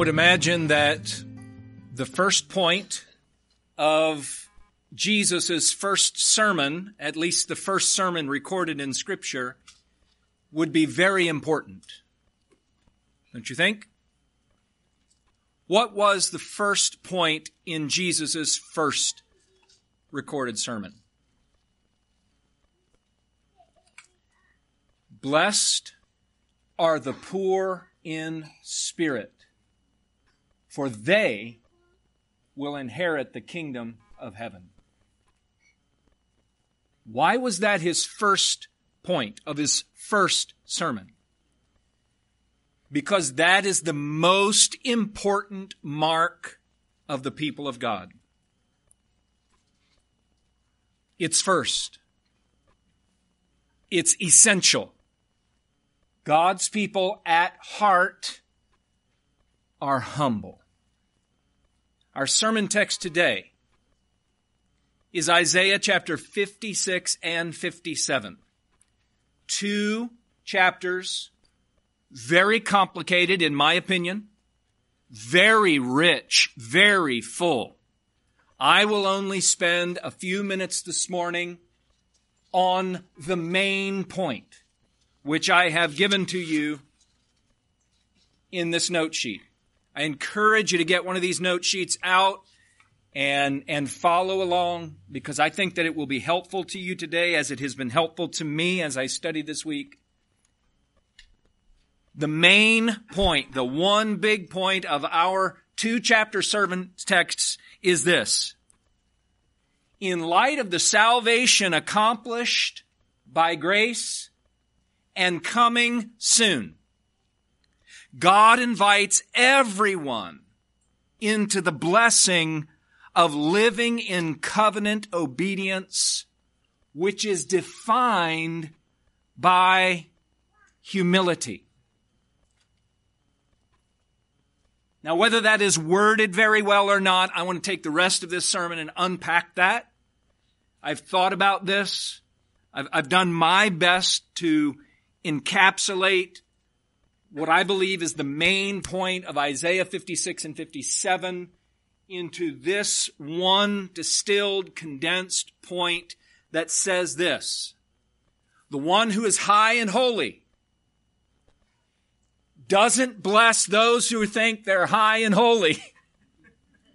would imagine that the first point of Jesus' first sermon, at least the first sermon recorded in Scripture, would be very important. Don't you think? What was the first point in Jesus' first recorded sermon? Blessed are the poor in spirit, for they will inherit the kingdom of heaven. Why was that his first point of his first sermon? Because that is the most important mark of the people of God. It's first. It's essential. God's people at heart are humble. Our sermon text today is Isaiah chapter 56 and 57. Two chapters, very complicated in my opinion, very rich, very full. I will only spend a few minutes this morning on the main point which I have given to you in this note sheet. I encourage you to get one of these note sheets out and, and follow along because I think that it will be helpful to you today as it has been helpful to me as I studied this week. The main point, the one big point of our two chapter sermon texts is this. In light of the salvation accomplished by grace, and coming soon. God invites everyone into the blessing of living in covenant obedience, which is defined by humility. Now, whether that is worded very well or not, I want to take the rest of this sermon and unpack that. I've thought about this. I've, I've done my best to encapsulate what I believe is the main point of Isaiah 56 and 57 into this one distilled, condensed point that says this. The one who is high and holy doesn't bless those who think they're high and holy.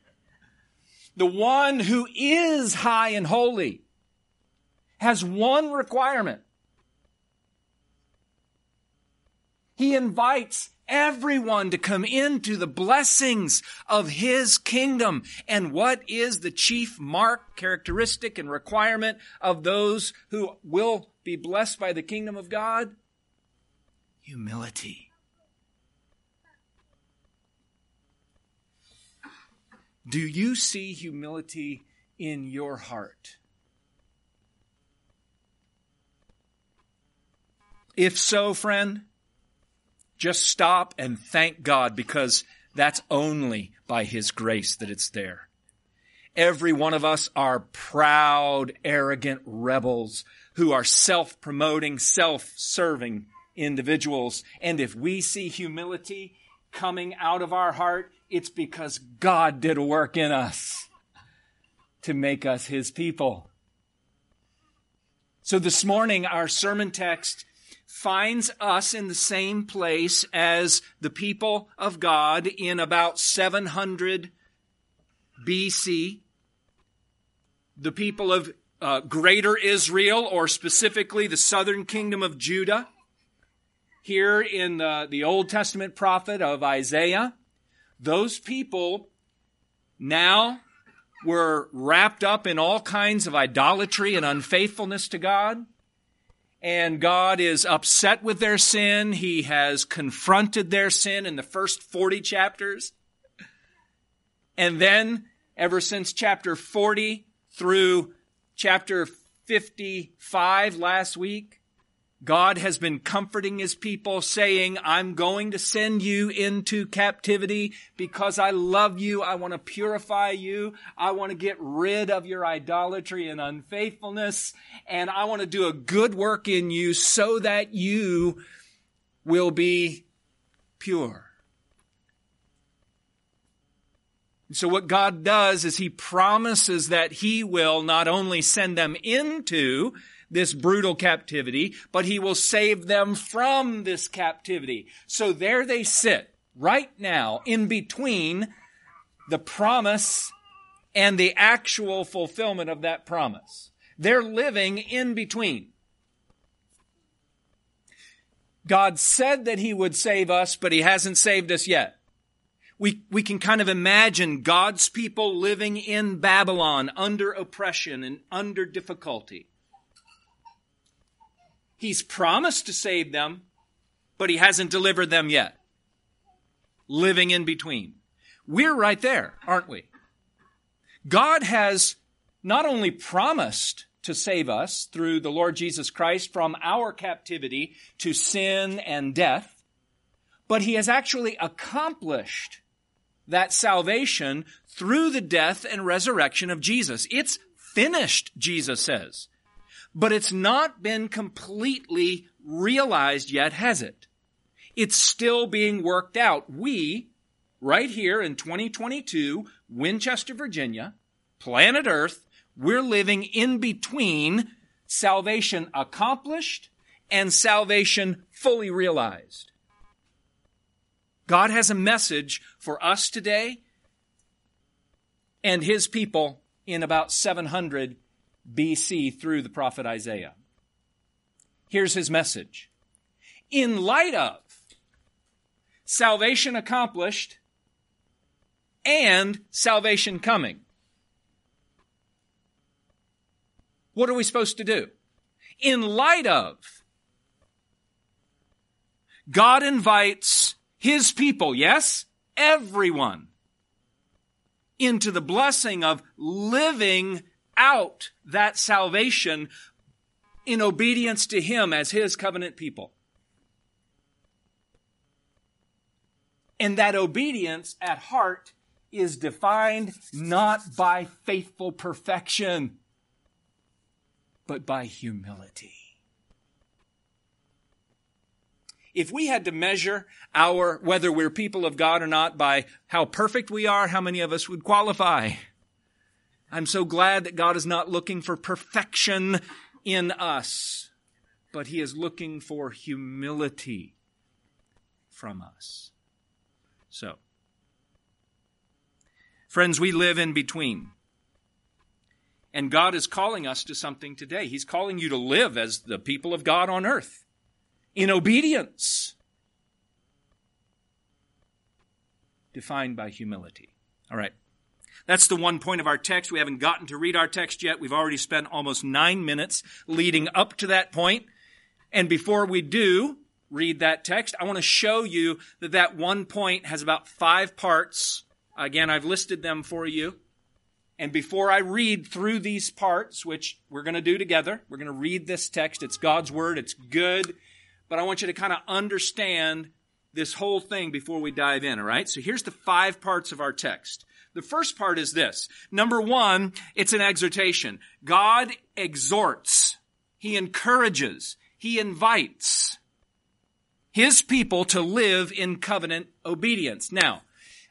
the one who is high and holy has one requirement. He invites everyone to come into the blessings of His kingdom. And what is the chief mark, characteristic, and requirement of those who will be blessed by the kingdom of God? Humility. Do you see humility in your heart? If so, friend, just stop and thank God because that's only by His grace that it's there. Every one of us are proud, arrogant rebels who are self-promoting, self-serving individuals. And if we see humility coming out of our heart, it's because God did a work in us to make us His people. So this morning, our sermon text finds us in the same place as the people of God in about 700 BC. The people of uh, Greater Israel, or specifically the southern kingdom of Judah, here in the, the Old Testament prophet of Isaiah, those people now were wrapped up in all kinds of idolatry and unfaithfulness to God and God is upset with their sin. He has confronted their sin in the first 40 chapters. And then, ever since chapter 40 through chapter 55 last week, God has been comforting his people saying, I'm going to send you into captivity because I love you. I want to purify you. I want to get rid of your idolatry and unfaithfulness. And I want to do a good work in you so that you will be pure. So what God does is he promises that he will not only send them into this brutal captivity, but he will save them from this captivity. So there they sit right now in between the promise and the actual fulfillment of that promise. They're living in between. God said that he would save us, but he hasn't saved us yet. We, we can kind of imagine God's people living in Babylon under oppression and under difficulty. He's promised to save them, but he hasn't delivered them yet. Living in between. We're right there, aren't we? God has not only promised to save us through the Lord Jesus Christ from our captivity to sin and death, but he has actually accomplished that salvation through the death and resurrection of Jesus. It's finished, Jesus says. But it's not been completely realized yet, has it? It's still being worked out. We, right here in 2022, Winchester, Virginia, planet Earth, we're living in between salvation accomplished and salvation fully realized. God has a message for us today and his people in about 700 BC through the prophet Isaiah. Here's his message. In light of salvation accomplished and salvation coming, what are we supposed to do? In light of God invites his people, yes, everyone, into the blessing of living out that salvation in obedience to Him as His covenant people. And that obedience at heart is defined not by faithful perfection, but by humility. if we had to measure our, whether we're people of God or not by how perfect we are, how many of us would qualify? I'm so glad that God is not looking for perfection in us, but He is looking for humility from us. So, friends, we live in between. And God is calling us to something today. He's calling you to live as the people of God on earth in obedience, defined by humility. All right. That's the one point of our text. We haven't gotten to read our text yet. We've already spent almost nine minutes leading up to that point. And before we do read that text, I want to show you that that one point has about five parts. Again, I've listed them for you. And before I read through these parts, which we're going to do together, we're going to read this text. It's God's Word. It's good but I want you to kind of understand this whole thing before we dive in, all right? So here's the five parts of our text. The first part is this. Number one, it's an exhortation. God exhorts. He encourages. He invites his people to live in covenant obedience. Now,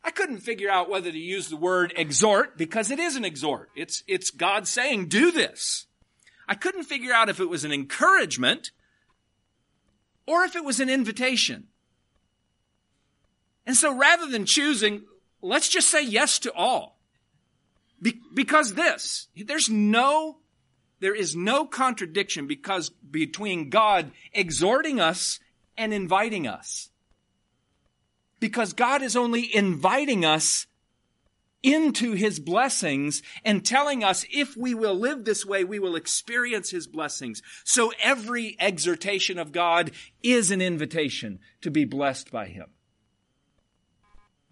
I couldn't figure out whether to use the word exhort because it is an exhort. It's, it's God saying, do this. I couldn't figure out if it was an encouragement or if it was an invitation. And so rather than choosing, let's just say yes to all. Be- because this, there's no, there is no contradiction because between God exhorting us and inviting us. Because God is only inviting us into his blessings and telling us if we will live this way, we will experience his blessings. So every exhortation of God is an invitation to be blessed by him.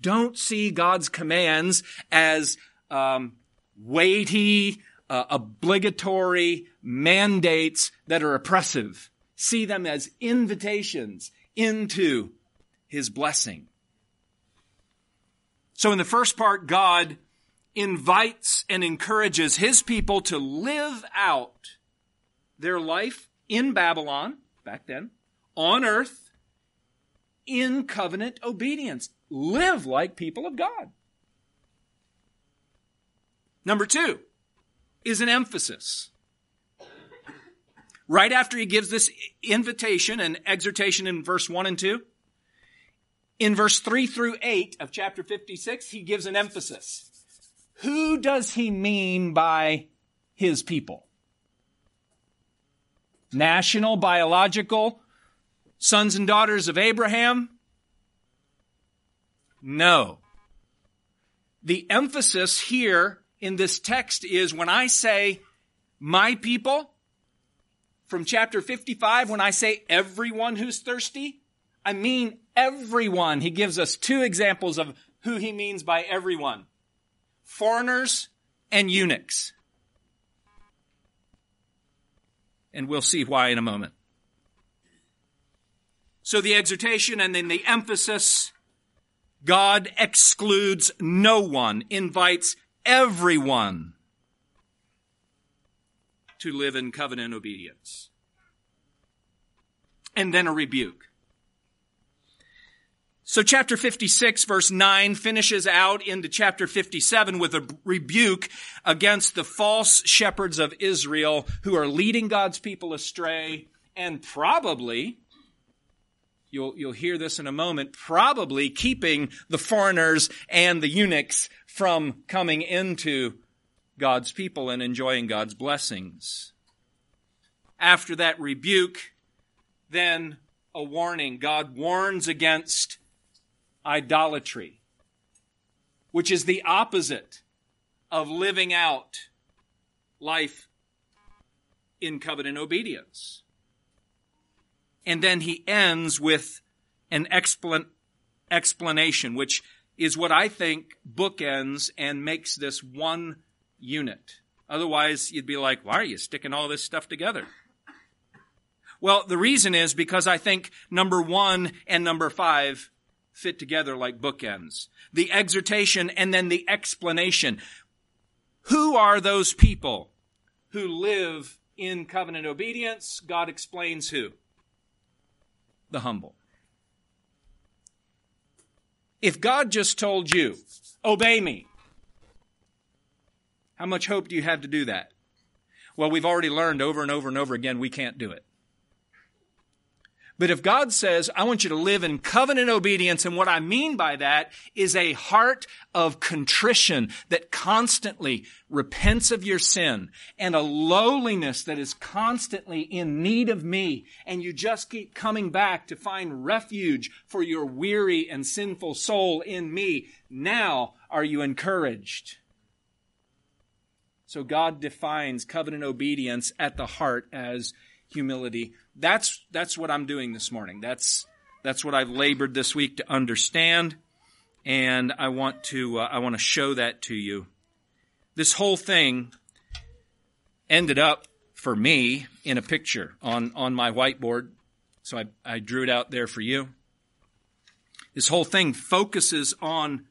Don't see God's commands as um, weighty, uh, obligatory mandates that are oppressive. See them as invitations into his blessing. So in the first part, God invites and encourages his people to live out their life in Babylon, back then, on earth, in covenant obedience. Live like people of God. Number two is an emphasis. Right after he gives this invitation and exhortation in verse 1 and 2, in verse 3 through 8 of chapter 56, he gives an emphasis. Who does he mean by his people? National, biological, sons and daughters of Abraham? No. The emphasis here in this text is when I say my people, from chapter 55, when I say everyone who's thirsty, I mean everyone. He gives us two examples of who he means by everyone foreigners and eunuchs. And we'll see why in a moment. So the exhortation and then the emphasis God excludes no one, invites everyone to live in covenant obedience. And then a rebuke. So chapter 56 verse 9 finishes out into chapter 57 with a rebuke against the false shepherds of Israel who are leading God's people astray and probably you'll, you'll hear this in a moment, probably keeping the foreigners and the eunuchs from coming into God's people and enjoying God's blessings. After that rebuke, then a warning. God warns against idolatry, which is the opposite of living out life in covenant obedience. And then he ends with an explan- explanation, which is what I think bookends and makes this one unit. Otherwise, you'd be like, why are you sticking all this stuff together? Well, the reason is because I think number one and number five fit together like bookends. The exhortation and then the explanation. Who are those people who live in covenant obedience? God explains who the humble. If God just told you, obey me, how much hope do you have to do that? Well, we've already learned over and over and over again we can't do it. But if God says, I want you to live in covenant obedience, and what I mean by that is a heart of contrition that constantly repents of your sin and a lowliness that is constantly in need of me, and you just keep coming back to find refuge for your weary and sinful soul in me, now are you encouraged? So God defines covenant obedience at the heart as humility that's, that's what I'm doing this morning. That's, that's what I've labored this week to understand. And I want to, uh, I want to show that to you. This whole thing ended up for me in a picture on, on my whiteboard. So I, I drew it out there for you. This whole thing focuses on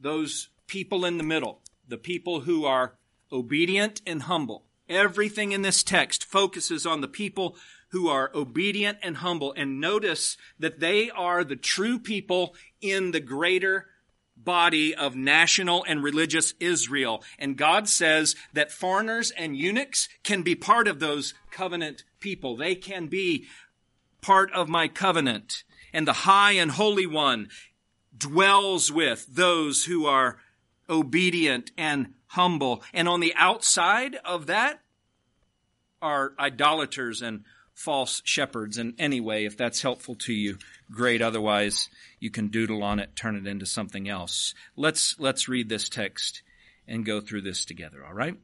those people in the middle, the people who are obedient and humble. Everything in this text focuses on the people who are obedient and humble. And notice that they are the true people in the greater body of national and religious Israel. And God says that foreigners and eunuchs can be part of those covenant people. They can be part of my covenant. And the high and holy one dwells with those who are obedient and humble. And on the outside of that are idolaters and false shepherds. And anyway, if that's helpful to you, great. Otherwise, you can doodle on it, turn it into something else. Let's, let's read this text and go through this together, all right?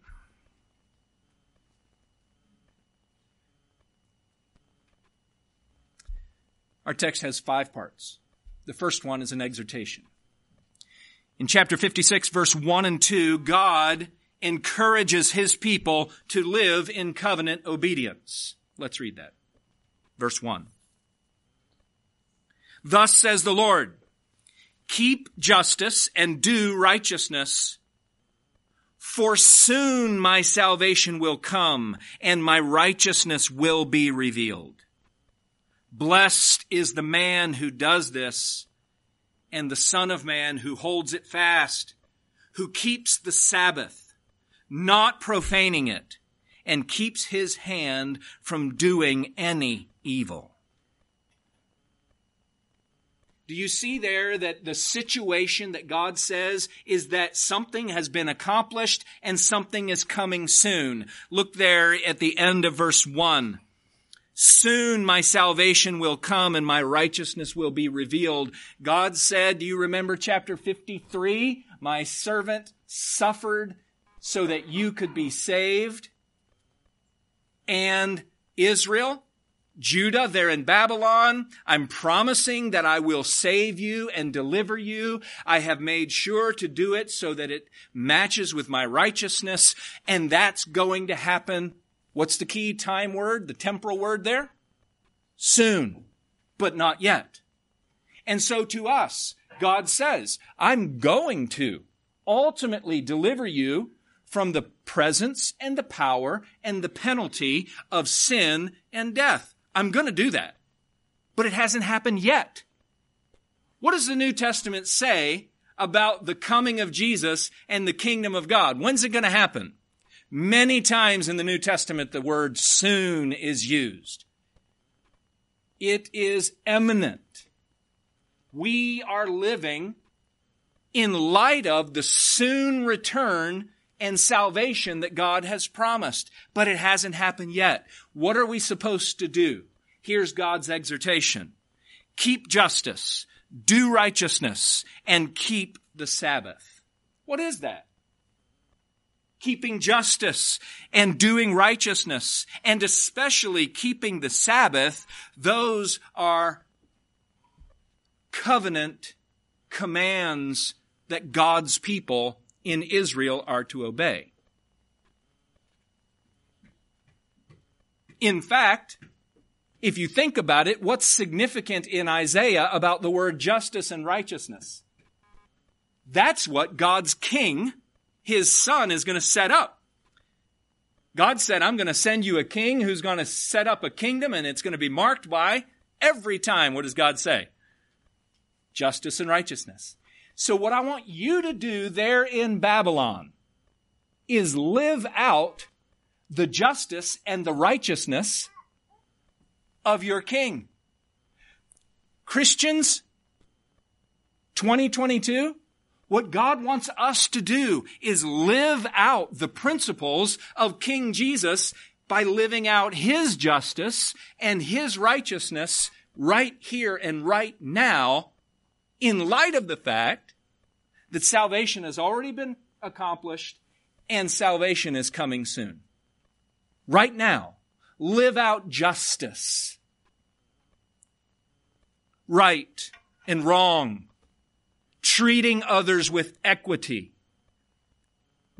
Our text has five parts. The first one is an exhortation. In chapter 56, verse 1 and 2, God encourages his people to live in covenant obedience. Let's read that. Verse 1. Thus says the Lord, keep justice and do righteousness, for soon my salvation will come and my righteousness will be revealed. Blessed is the man who does this and the son of man who holds it fast who keeps the Sabbath, not profaning it, and keeps his hand from doing any evil. Do you see there that the situation that God says is that something has been accomplished and something is coming soon? Look there at the end of verse 1. Soon my salvation will come and my righteousness will be revealed. God said, do you remember chapter 53? My servant suffered so that you could be saved. And Israel, Judah, they're in Babylon. I'm promising that I will save you and deliver you. I have made sure to do it so that it matches with my righteousness. And that's going to happen What's the key time word, the temporal word there? Soon, but not yet. And so to us, God says, I'm going to ultimately deliver you from the presence and the power and the penalty of sin and death. I'm going to do that. But it hasn't happened yet. What does the New Testament say about the coming of Jesus and the kingdom of God? When's it going to happen? Many times in the New Testament, the word soon is used. It is imminent. We are living in light of the soon return and salvation that God has promised, but it hasn't happened yet. What are we supposed to do? Here's God's exhortation. Keep justice, do righteousness, and keep the Sabbath. What is that? keeping justice and doing righteousness, and especially keeping the Sabbath, those are covenant commands that God's people in Israel are to obey. In fact, if you think about it, what's significant in Isaiah about the word justice and righteousness? That's what God's king his son is going to set up. God said, I'm going to send you a king who's going to set up a kingdom and it's going to be marked by every time. What does God say? Justice and righteousness. So what I want you to do there in Babylon is live out the justice and the righteousness of your king. Christians, 2022, what God wants us to do is live out the principles of King Jesus by living out His justice and His righteousness right here and right now in light of the fact that salvation has already been accomplished and salvation is coming soon. Right now, live out justice. Right and wrong treating others with equity,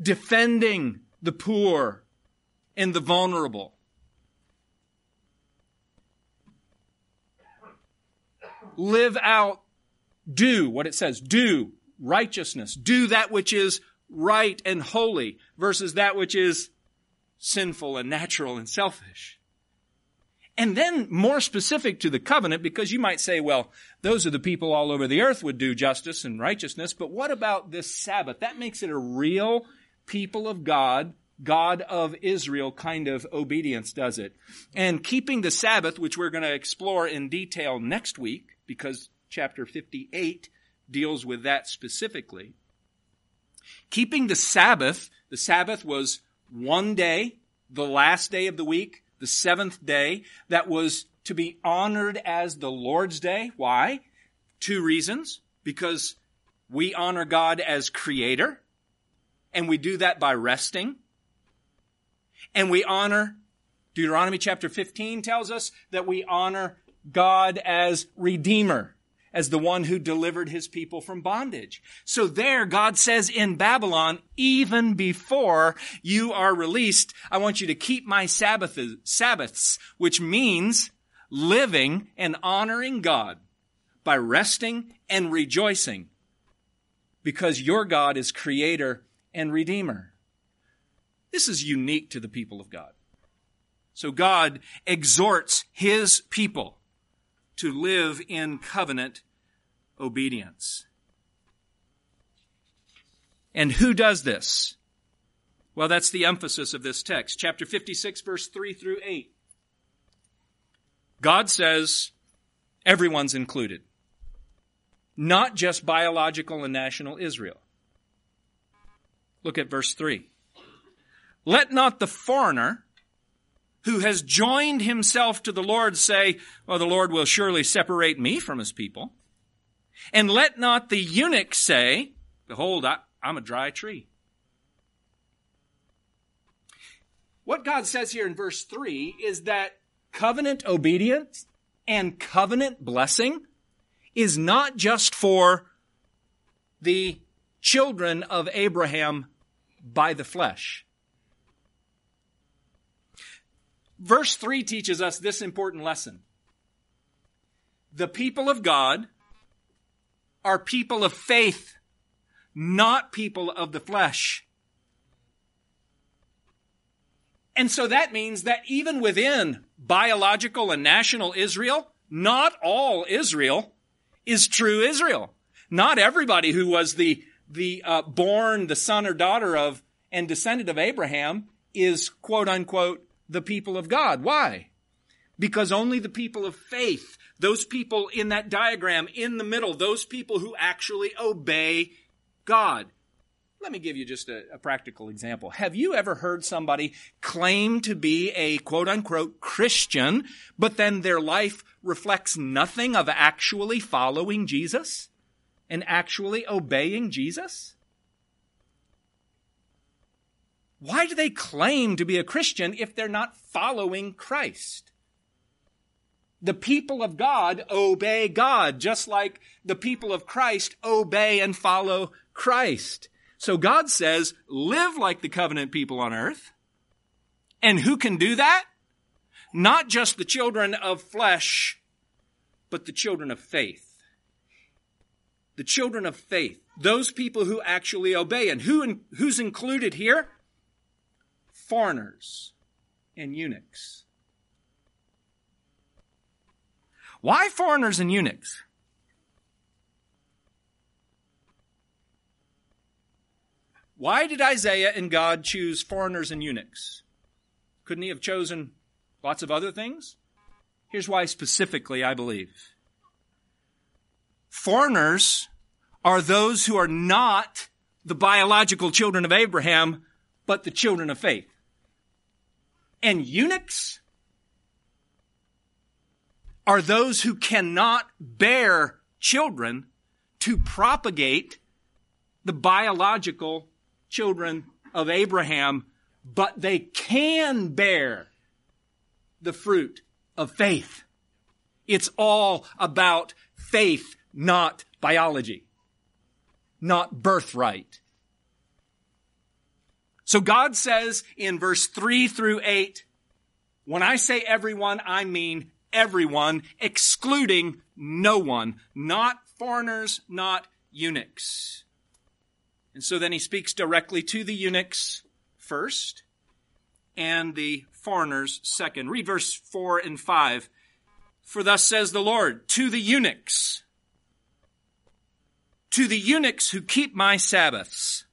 defending the poor and the vulnerable. Live out, do what it says, do righteousness, do that which is right and holy versus that which is sinful and natural and selfish. And then more specific to the covenant, because you might say, well, those are the people all over the earth would do justice and righteousness, but what about this Sabbath? That makes it a real people of God, God of Israel kind of obedience, does it? And keeping the Sabbath, which we're going to explore in detail next week, because chapter 58 deals with that specifically. Keeping the Sabbath, the Sabbath was one day, the last day of the week, the seventh day that was to be honored as the Lord's day. Why? Two reasons. Because we honor God as creator, and we do that by resting. And we honor, Deuteronomy chapter 15 tells us that we honor God as redeemer as the one who delivered his people from bondage. So there, God says in Babylon, even before you are released, I want you to keep my Sabbaths, which means living and honoring God by resting and rejoicing because your God is creator and redeemer. This is unique to the people of God. So God exhorts his people to live in covenant obedience. And who does this? Well, that's the emphasis of this text. Chapter 56, verse 3 through 8. God says everyone's included, not just biological and national Israel. Look at verse 3. Let not the foreigner who has joined himself to the Lord say, Well, the Lord will surely separate me from his people. And let not the eunuch say, Behold, I, am a dry tree. What God says here in verse 3 is that covenant obedience and covenant blessing is not just for the children of Abraham by the flesh. Verse 3 teaches us this important lesson. The people of God are people of faith, not people of the flesh. And so that means that even within biological and national Israel, not all Israel is true Israel. Not everybody who was the, the uh, born, the son or daughter of, and descendant of Abraham is quote unquote the people of God. Why? Because only the people of faith, those people in that diagram in the middle, those people who actually obey God. Let me give you just a, a, practical example. Have you ever heard somebody claim to be a quote unquote Christian, but then their life reflects nothing of actually following Jesus and actually obeying Jesus? Why do they claim to be a Christian if they're not following Christ? The people of God obey God, just like the people of Christ obey and follow Christ. So God says, live like the covenant people on earth. And who can do that? Not just the children of flesh, but the children of faith. The children of faith. Those people who actually obey. And who, who's included here? Foreigners and eunuchs. Why foreigners and eunuchs? Why did Isaiah and God choose foreigners and eunuchs? Couldn't he have chosen lots of other things? Here's why specifically, I believe. Foreigners are those who are not the biological children of Abraham, but the children of faith and eunuchs are those who cannot bear children to propagate the biological children of Abraham, but they can bear the fruit of faith. It's all about faith, not biology, not birthright. So God says in verse 3 through 8, when I say everyone, I mean everyone, excluding no one, not foreigners, not eunuchs. And so then he speaks directly to the eunuchs first and the foreigners second. Read verse 4 and 5. For thus says the Lord, to the eunuchs, to the eunuchs who keep my Sabbaths,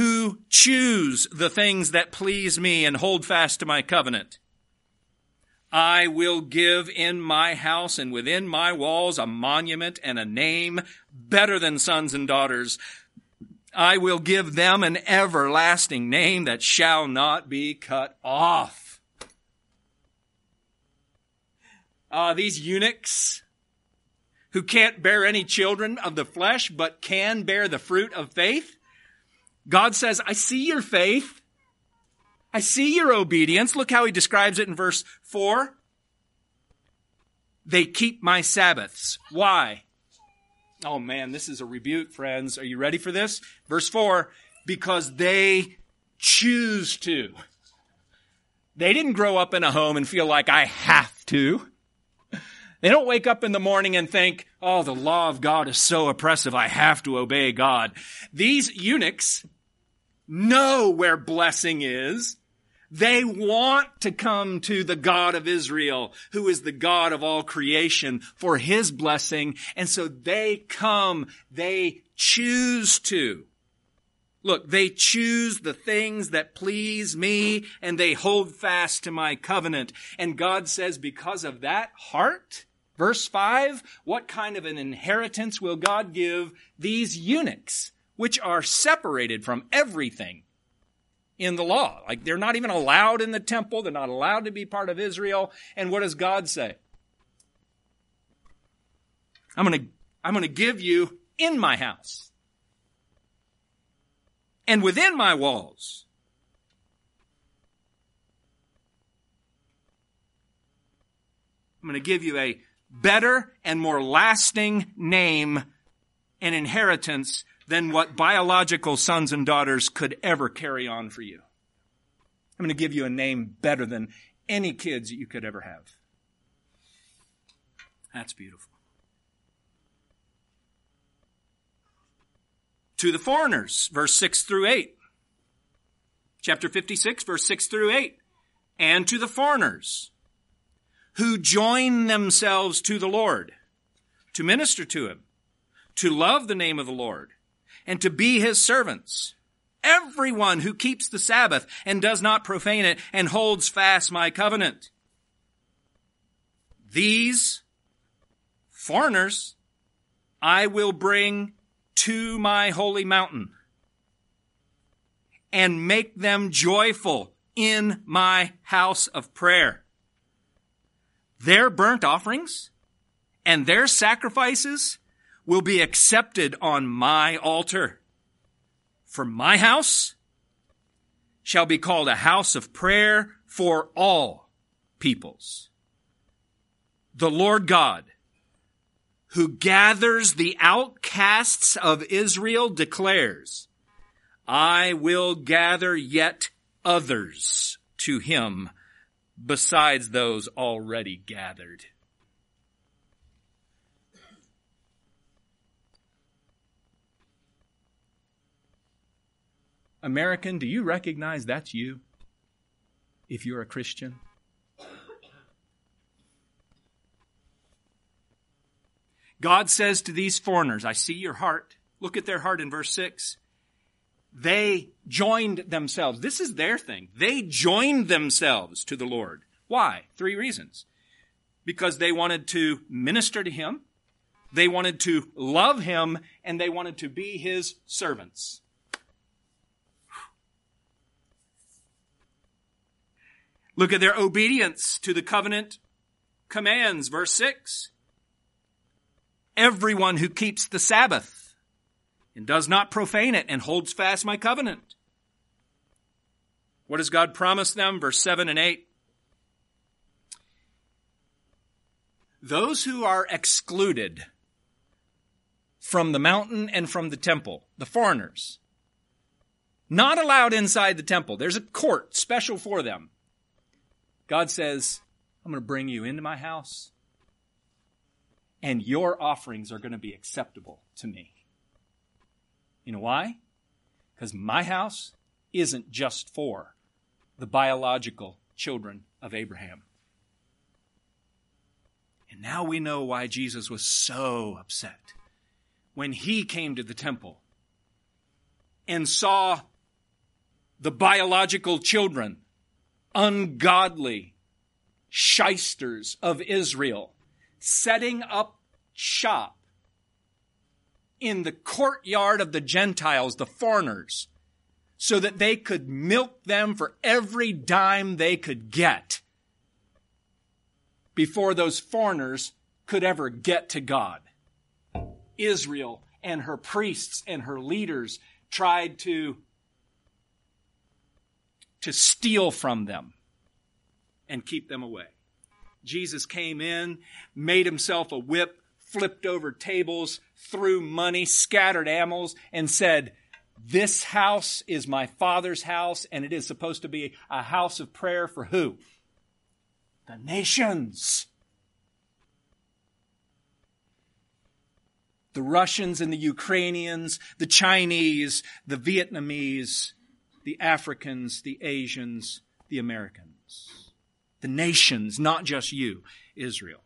who choose the things that please me and hold fast to my covenant. I will give in my house and within my walls a monument and a name better than sons and daughters. I will give them an everlasting name that shall not be cut off. Uh, these eunuchs who can't bear any children of the flesh but can bear the fruit of faith God says, I see your faith. I see your obedience. Look how he describes it in verse 4. They keep my Sabbaths. Why? Oh man, this is a rebuke, friends. Are you ready for this? Verse 4 because they choose to. They didn't grow up in a home and feel like I have to. They don't wake up in the morning and think, oh, the law of God is so oppressive, I have to obey God. These eunuchs know where blessing is. They want to come to the God of Israel, who is the God of all creation, for his blessing. And so they come, they choose to. Look, they choose the things that please me and they hold fast to my covenant. And God says, because of that heart, verse 5, what kind of an inheritance will God give these eunuchs, which are separated from everything in the law? Like they're not even allowed in the temple. They're not allowed to be part of Israel. And what does God say? I'm going to, I'm going to give you in my house and within my walls. I'm going to give you a better and more lasting name and inheritance than what biological sons and daughters could ever carry on for you. I'm going to give you a name better than any kids that you could ever have. That's beautiful. to the foreigners, verse 6 through 8. Chapter 56, verse 6 through 8. And to the foreigners who join themselves to the Lord to minister to him, to love the name of the Lord, and to be his servants. Everyone who keeps the Sabbath and does not profane it and holds fast my covenant. These foreigners I will bring to my holy mountain and make them joyful in my house of prayer. Their burnt offerings and their sacrifices will be accepted on my altar. For my house shall be called a house of prayer for all peoples. The Lord God who gathers the outcasts of Israel declares, I will gather yet others to him besides those already gathered. American, do you recognize that's you if you're a Christian? God says to these foreigners, I see your heart. Look at their heart in verse 6. They joined themselves. This is their thing. They joined themselves to the Lord. Why? Three reasons. Because they wanted to minister to Him, they wanted to love Him, and they wanted to be His servants. Look at their obedience to the covenant commands, verse 6 everyone who keeps the Sabbath and does not profane it and holds fast my covenant. What does God promise them? Verse 7 and 8. Those who are excluded from the mountain and from the temple, the foreigners, not allowed inside the temple. There's a court special for them. God says, I'm going to bring you into my house and your offerings are going to be acceptable to me. You know why? Because my house isn't just for the biological children of Abraham. And now we know why Jesus was so upset when he came to the temple and saw the biological children, ungodly shysters of Israel, setting up shop in the courtyard of the Gentiles, the foreigners, so that they could milk them for every dime they could get before those foreigners could ever get to God. Israel and her priests and her leaders tried to, to steal from them and keep them away. Jesus came in, made himself a whip, flipped over tables, threw money, scattered animals, and said, This house is my Father's house, and it is supposed to be a house of prayer for who? The nations. The Russians and the Ukrainians, the Chinese, the Vietnamese, the Africans, the Asians, the Americans the nations, not just you, Israel.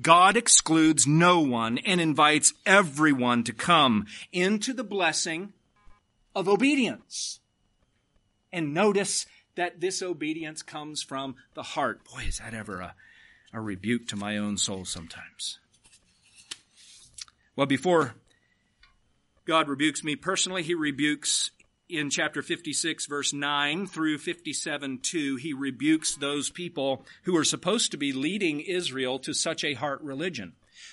God excludes no one and invites everyone to come into the blessing of obedience. And notice that this obedience comes from the heart. Boy, is that ever a, a rebuke to my own soul sometimes. Well, before God rebukes me personally, He rebukes in chapter 56 verse 9 through 57 2, he rebukes those people who are supposed to be leading Israel to such a heart religion.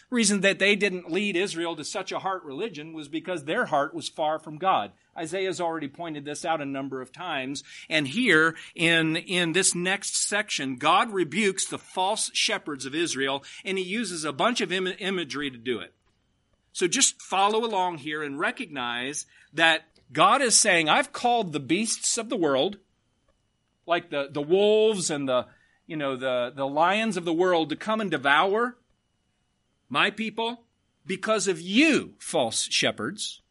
The reason that they didn't lead Israel to such a heart religion was because their heart was far from God. Isaiah's already pointed this out a number of times. And here in, in this next section, God rebukes the false shepherds of Israel and he uses a bunch of Im- imagery to do it. So just follow along here and recognize that God is saying, I've called the beasts of the world, like the, the wolves and the, you know, the, the lions of the world to come and devour my people because of you, false shepherds.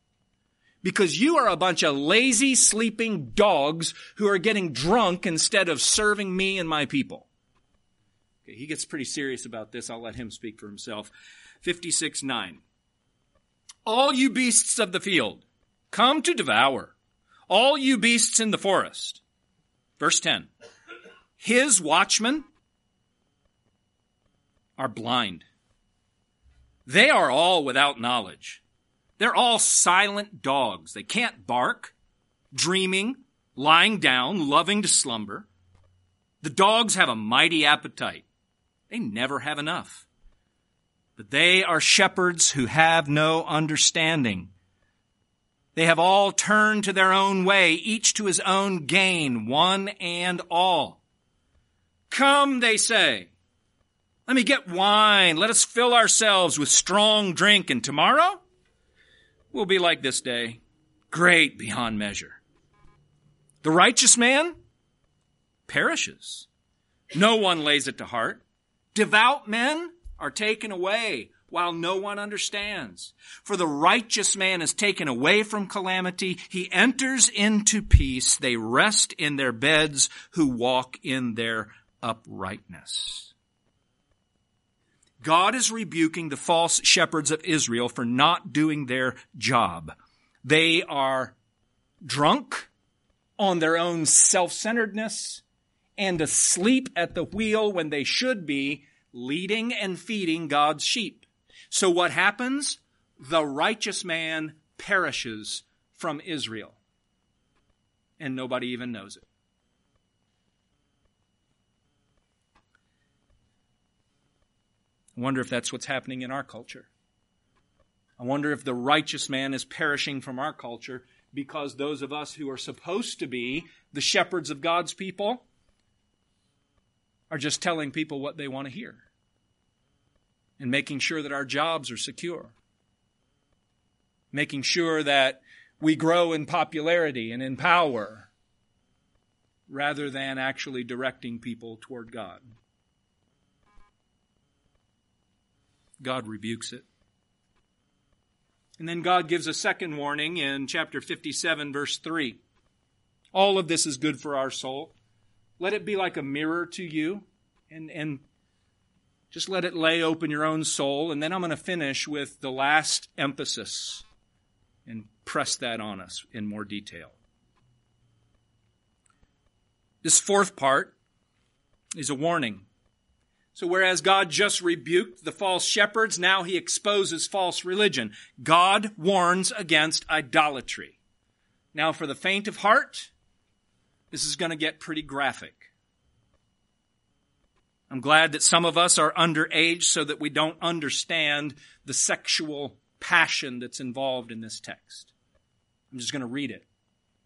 Because you are a bunch of lazy, sleeping dogs who are getting drunk instead of serving me and my people. Okay, he gets pretty serious about this. I'll let him speak for himself. 56 9. All you beasts of the field, come to devour, all you beasts in the forest. Verse 10. His watchmen are blind. They are all without knowledge. They're all silent dogs. They can't bark, dreaming, lying down, loving to slumber. The dogs have a mighty appetite. They never have enough. But they are shepherds who have no understanding. They have all turned to their own way, each to his own gain, one and all. Come, they say. Let me get wine. Let us fill ourselves with strong drink, and tomorrow we'll be like this day, great beyond measure. The righteous man perishes. No one lays it to heart. Devout men are taken away while no one understands. For the righteous man is taken away from calamity. He enters into peace. They rest in their beds who walk in their uprightness. God is rebuking the false shepherds of Israel for not doing their job. They are drunk on their own self-centeredness and asleep at the wheel when they should be leading and feeding God's sheep. So what happens? The righteous man perishes from Israel. And nobody even knows it. I wonder if that's what's happening in our culture. I wonder if the righteous man is perishing from our culture because those of us who are supposed to be the shepherds of God's people are just telling people what they want to hear and making sure that our jobs are secure, making sure that we grow in popularity and in power rather than actually directing people toward God. God rebukes it. And then God gives a second warning in chapter 57, verse 3. All of this is good for our soul. Let it be like a mirror to you and, and just let it lay open your own soul, and then I'm going to finish with the last emphasis and press that on us in more detail. This fourth part is a warning. So whereas God just rebuked the false shepherds, now he exposes false religion. God warns against idolatry. Now for the faint of heart, this is going to get pretty graphic. I'm glad that some of us are underage so that we don't understand the sexual passion that's involved in this text. I'm just going to read it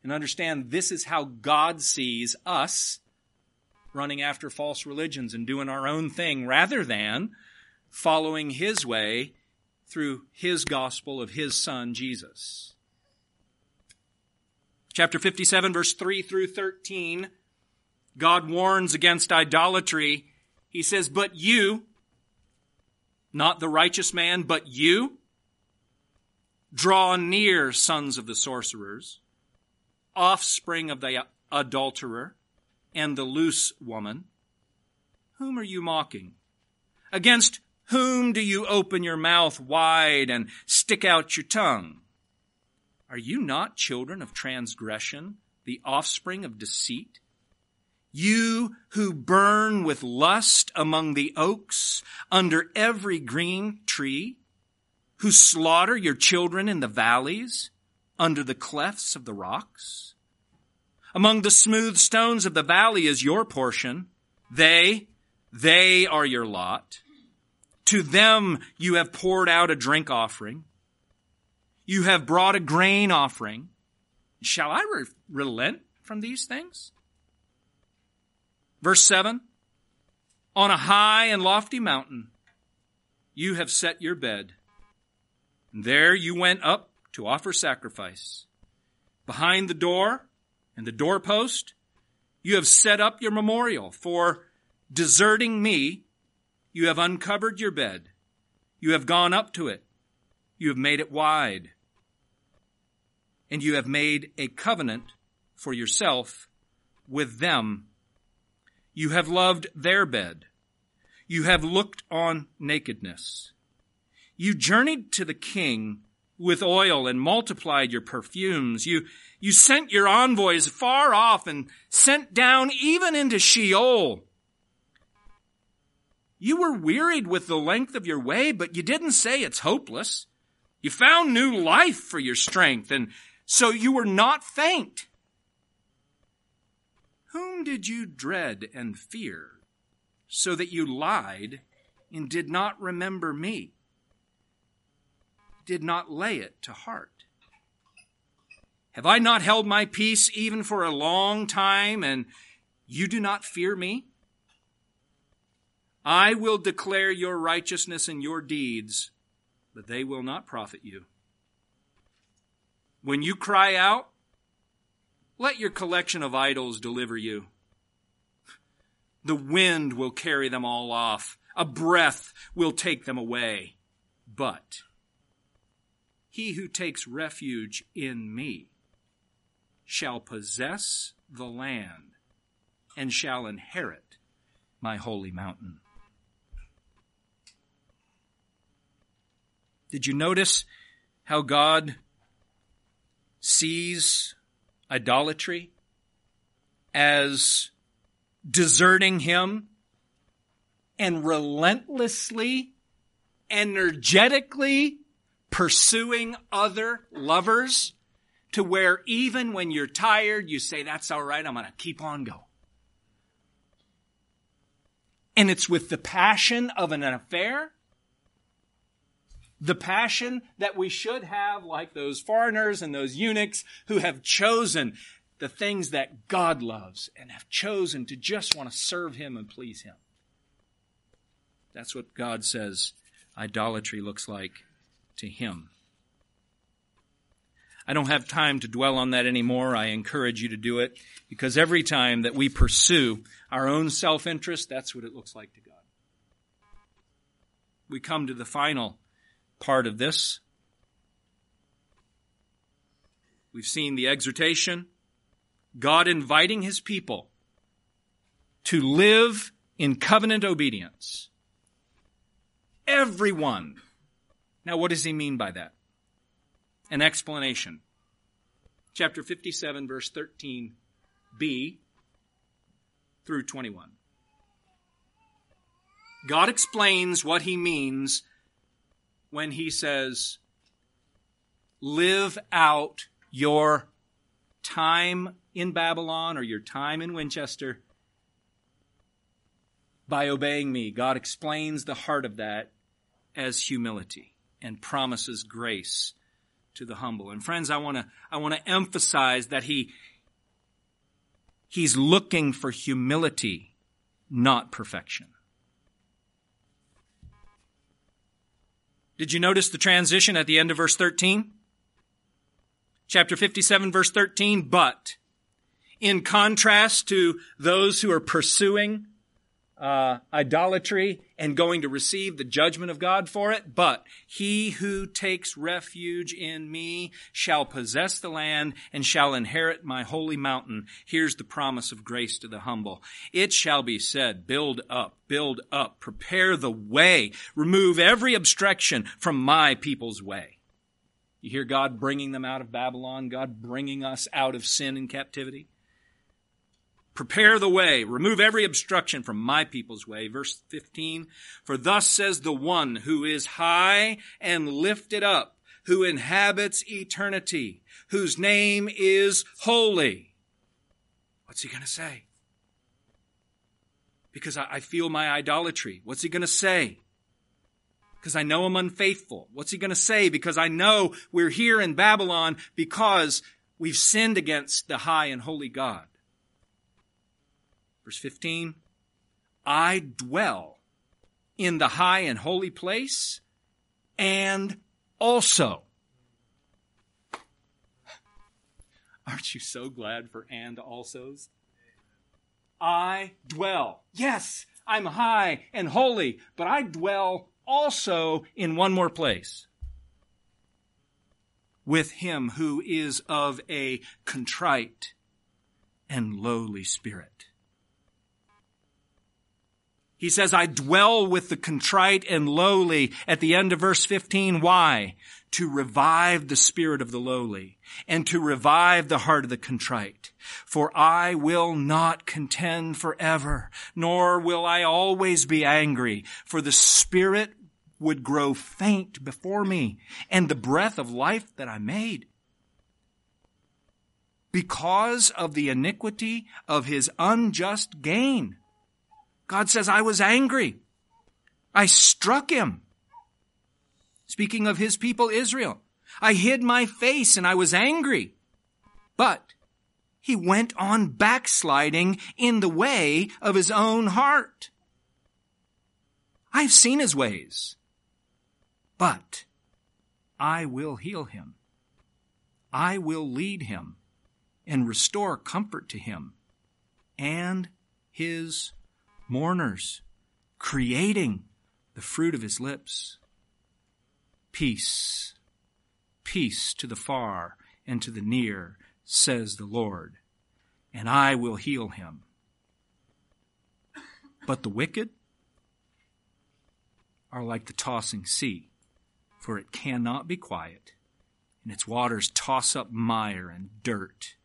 and understand this is how God sees us running after false religions and doing our own thing rather than following His way through His gospel of His Son, Jesus. Chapter 57, verse 3 through 13, God warns against idolatry he says, But you, not the righteous man, but you, draw near, sons of the sorcerers, offspring of the adulterer, and the loose woman. Whom are you mocking? Against whom do you open your mouth wide and stick out your tongue? Are you not children of transgression, the offspring of deceit? You who burn with lust among the oaks under every green tree, who slaughter your children in the valleys under the clefts of the rocks? Among the smooth stones of the valley is your portion. They, they are your lot. To them you have poured out a drink offering. You have brought a grain offering. Shall I re- relent from these things? Verse 7 On a high and lofty mountain, you have set your bed. And there you went up to offer sacrifice. Behind the door and the doorpost, you have set up your memorial. For deserting me, you have uncovered your bed. You have gone up to it. You have made it wide. And you have made a covenant for yourself with them you have loved their bed. You have looked on nakedness. You journeyed to the king with oil and multiplied your perfumes. You, you sent your envoys far off and sent down even into Sheol. You were wearied with the length of your way, but you didn't say it's hopeless. You found new life for your strength, and so you were not faint. Whom did you dread and fear, so that you lied and did not remember me? Did not lay it to heart? Have I not held my peace even for a long time, and you do not fear me? I will declare your righteousness and your deeds, but they will not profit you. When you cry out, let your collection of idols deliver you. The wind will carry them all off. A breath will take them away. But he who takes refuge in me shall possess the land and shall inherit my holy mountain. Did you notice how God sees idolatry, as deserting him, and relentlessly, energetically pursuing other lovers to where even when you're tired, you say, That's all right, I'm going to keep on going. And it's with the passion of an affair the passion that we should have, like those foreigners and those eunuchs who have chosen the things that God loves and have chosen to just want to serve Him and please Him. That's what God says idolatry looks like to Him. I don't have time to dwell on that anymore. I encourage you to do it because every time that we pursue our own self interest, that's what it looks like to God. We come to the final part of this. We've seen the exhortation, God inviting his people to live in covenant obedience. Everyone. Now, what does he mean by that? An explanation. Chapter 57, verse 13b through 21. God explains what he means when he says, live out your time in Babylon or your time in Winchester by obeying me. God explains the heart of that as humility and promises grace to the humble. And friends, I want to I want to emphasize that he he's looking for humility, not perfection. Did you notice the transition at the end of verse 13? Chapter 57, verse 13, but in contrast to those who are pursuing uh, idolatry and going to receive the judgment of God for it. But he who takes refuge in me shall possess the land and shall inherit my holy mountain. Here's the promise of grace to the humble. It shall be said, build up, build up, prepare the way, remove every obstruction from my people's way. You hear God bringing them out of Babylon, God bringing us out of sin and captivity. Prepare the way, remove every obstruction from my people's way. Verse 15, for thus says the one who is high and lifted up, who inhabits eternity, whose name is holy. What's he going to say? Because I, feel my idolatry. What's he going to say? Because I know I'm unfaithful. What's he going to say? Because I know we're here in Babylon because we've sinned against the high and holy God. Verse 15 I dwell in the high and holy place and also. Aren't you so glad for and alsos? I dwell. Yes, I'm high and holy, but I dwell also in one more place with him who is of a contrite and lowly spirit he says, I dwell with the contrite and lowly at the end of verse 15. Why? To revive the spirit of the lowly and to revive the heart of the contrite. For I will not contend forever, nor will I always be angry, for the spirit would grow faint before me and the breath of life that I made. Because of the iniquity of his unjust gain. God says, I was angry. I struck him. Speaking of his people Israel, I hid my face and I was angry. But he went on backsliding in the way of his own heart. I've seen his ways, but I will heal him. I will lead him and restore comfort to him and his mourners, creating the fruit of his lips. Peace, peace to the far and to the near, says the Lord, and I will heal him. But the wicked are like the tossing sea, for it cannot be quiet, and its waters toss up mire and dirt.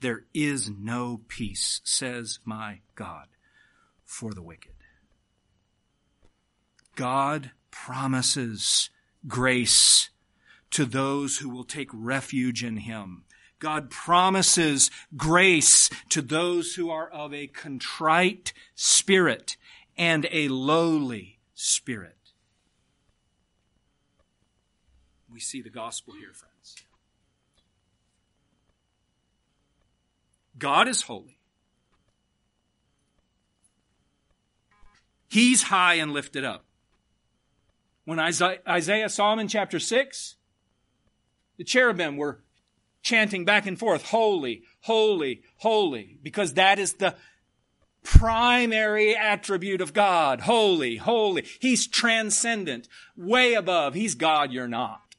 There is no peace, says my God for the wicked. God promises grace to those who will take refuge in Him. God promises grace to those who are of a contrite spirit and a lowly spirit. We see the gospel here, friends. God is holy. He's high and lifted up. When Isaiah saw him in chapter 6, the cherubim were chanting back and forth, Holy, holy, holy, because that is the primary attribute of God. Holy, holy. He's transcendent, way above. He's God, you're not.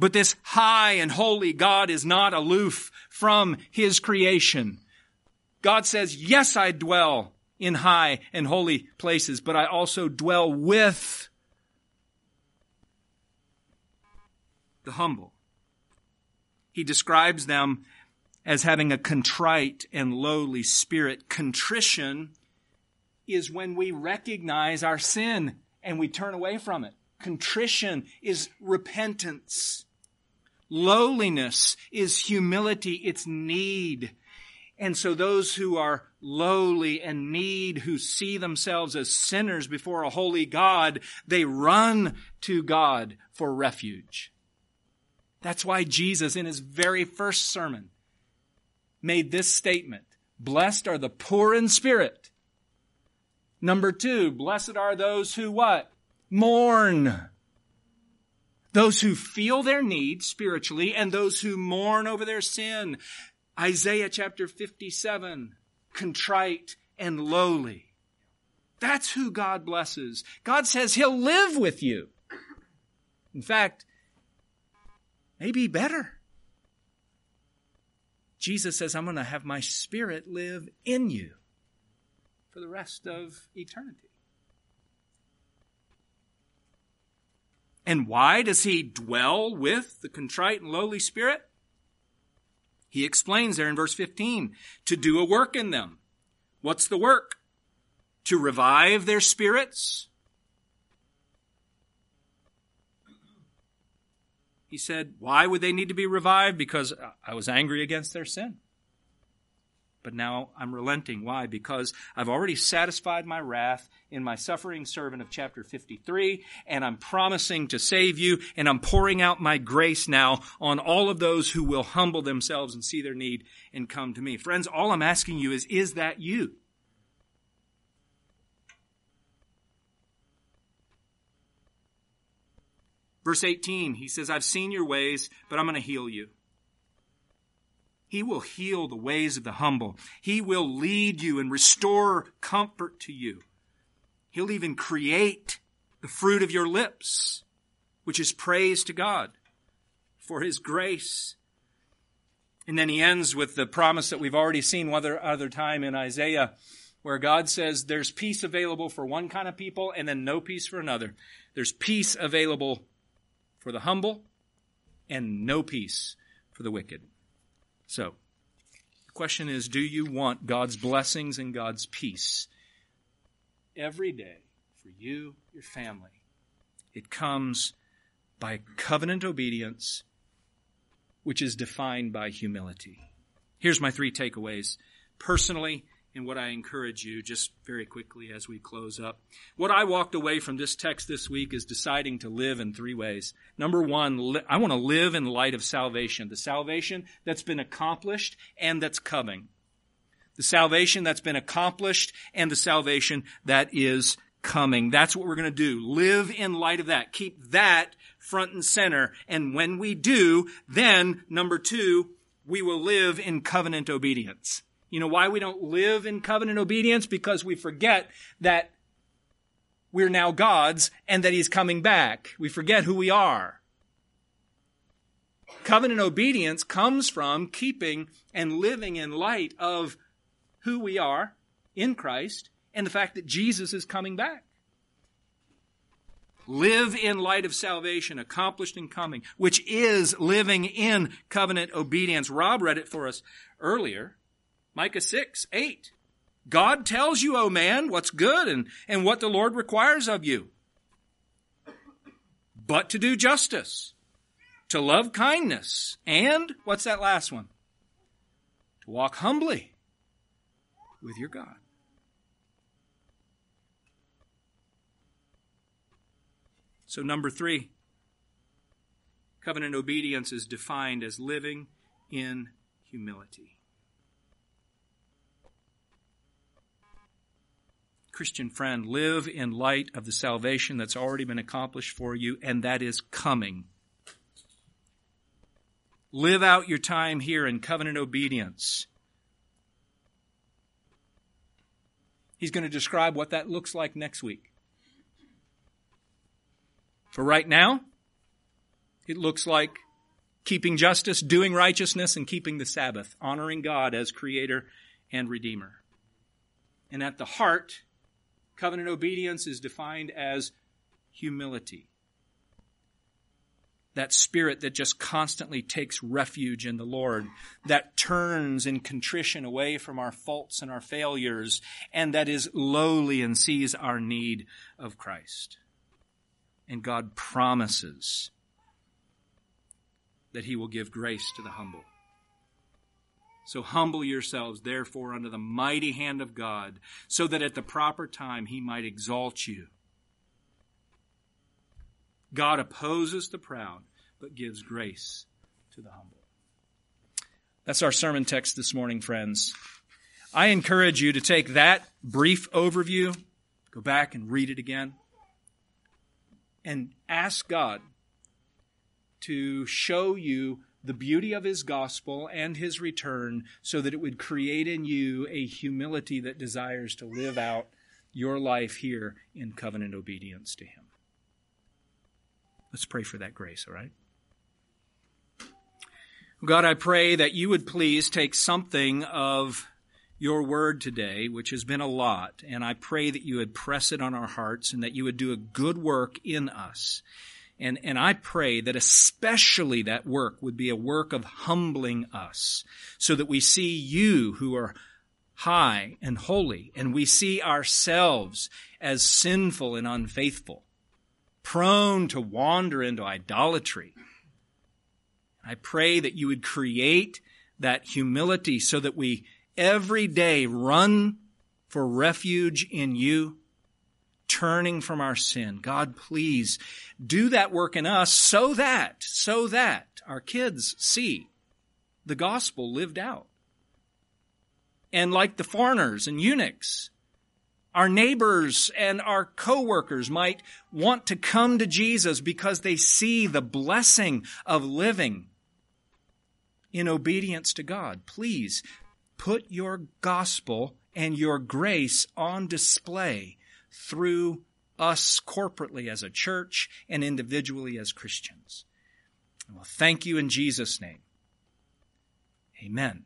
But this high and holy God is not aloof from his creation. God says, yes, I dwell in high and holy places, but I also dwell with the humble. He describes them as having a contrite and lowly spirit. Contrition is when we recognize our sin and we turn away from it. Contrition is repentance. Lowliness is humility, it's need. And so those who are lowly and need, who see themselves as sinners before a holy God, they run to God for refuge. That's why Jesus, in his very first sermon, made this statement Blessed are the poor in spirit. Number two, blessed are those who what? Mourn. Those who feel their need spiritually and those who mourn over their sin. Isaiah chapter 57, contrite and lowly. That's who God blesses. God says He'll live with you. In fact, maybe better. Jesus says, I'm going to have my spirit live in you for the rest of eternity. And why does he dwell with the contrite and lowly spirit? He explains there in verse 15 to do a work in them. What's the work? To revive their spirits. He said, Why would they need to be revived? Because I was angry against their sin. But now I'm relenting. Why? Because I've already satisfied my wrath in my suffering servant of chapter 53, and I'm promising to save you, and I'm pouring out my grace now on all of those who will humble themselves and see their need and come to me. Friends, all I'm asking you is, is that you? Verse 18, he says, I've seen your ways, but I'm going to heal you. He will heal the ways of the humble. He will lead you and restore comfort to you. He'll even create the fruit of your lips, which is praise to God for His grace. And then he ends with the promise that we've already seen one other time in Isaiah, where God says there's peace available for one kind of people and then no peace for another. There's peace available for the humble and no peace for the wicked. So, the question is do you want God's blessings and God's peace every day for you, your family? It comes by covenant obedience, which is defined by humility. Here's my three takeaways. Personally, and what I encourage you just very quickly as we close up. What I walked away from this text this week is deciding to live in three ways. Number one, I want to live in light of salvation, the salvation that's been accomplished and that's coming. The salvation that's been accomplished and the salvation that is coming. That's what we're going to do. Live in light of that. Keep that front and center. And when we do, then number two, we will live in covenant obedience. You know why we don't live in covenant obedience? Because we forget that we're now God's and that He's coming back. We forget who we are. Covenant obedience comes from keeping and living in light of who we are in Christ and the fact that Jesus is coming back. Live in light of salvation accomplished and coming, which is living in covenant obedience. Rob read it for us earlier. Micah 6, 8. God tells you, O oh man, what's good and, and what the Lord requires of you. But to do justice, to love kindness, and what's that last one? To walk humbly with your God. So, number three, covenant obedience is defined as living in humility. Christian friend, live in light of the salvation that's already been accomplished for you and that is coming. Live out your time here in covenant obedience. He's going to describe what that looks like next week. For right now, it looks like keeping justice, doing righteousness, and keeping the Sabbath, honoring God as Creator and Redeemer. And at the heart Covenant obedience is defined as humility. That spirit that just constantly takes refuge in the Lord, that turns in contrition away from our faults and our failures, and that is lowly and sees our need of Christ. And God promises that He will give grace to the humble. So humble yourselves, therefore, under the mighty hand of God, so that at the proper time he might exalt you. God opposes the proud, but gives grace to the humble. That's our sermon text this morning, friends. I encourage you to take that brief overview, go back and read it again, and ask God to show you the beauty of his gospel and his return so that it would create in you a humility that desires to live out your life here in covenant obedience to him. Let's pray for that grace, all right? God, I pray that you would please take something of your word today, which has been a lot, and I pray that you would press it on our hearts and that you would do a good work in us. And, and I pray that especially that work would be a work of humbling us so that we see you who are high and holy and we see ourselves as sinful and unfaithful, prone to wander into idolatry. I pray that you would create that humility so that we every day run for refuge in you turning from our sin. God, please do that work in us so that, so that our kids see the gospel lived out. And like the foreigners and eunuchs, our neighbors and our coworkers might want to come to Jesus because they see the blessing of living in obedience to God. Please put your gospel and your grace on display through us corporately as a church and individually as Christians. Well, thank you in Jesus' name. Amen.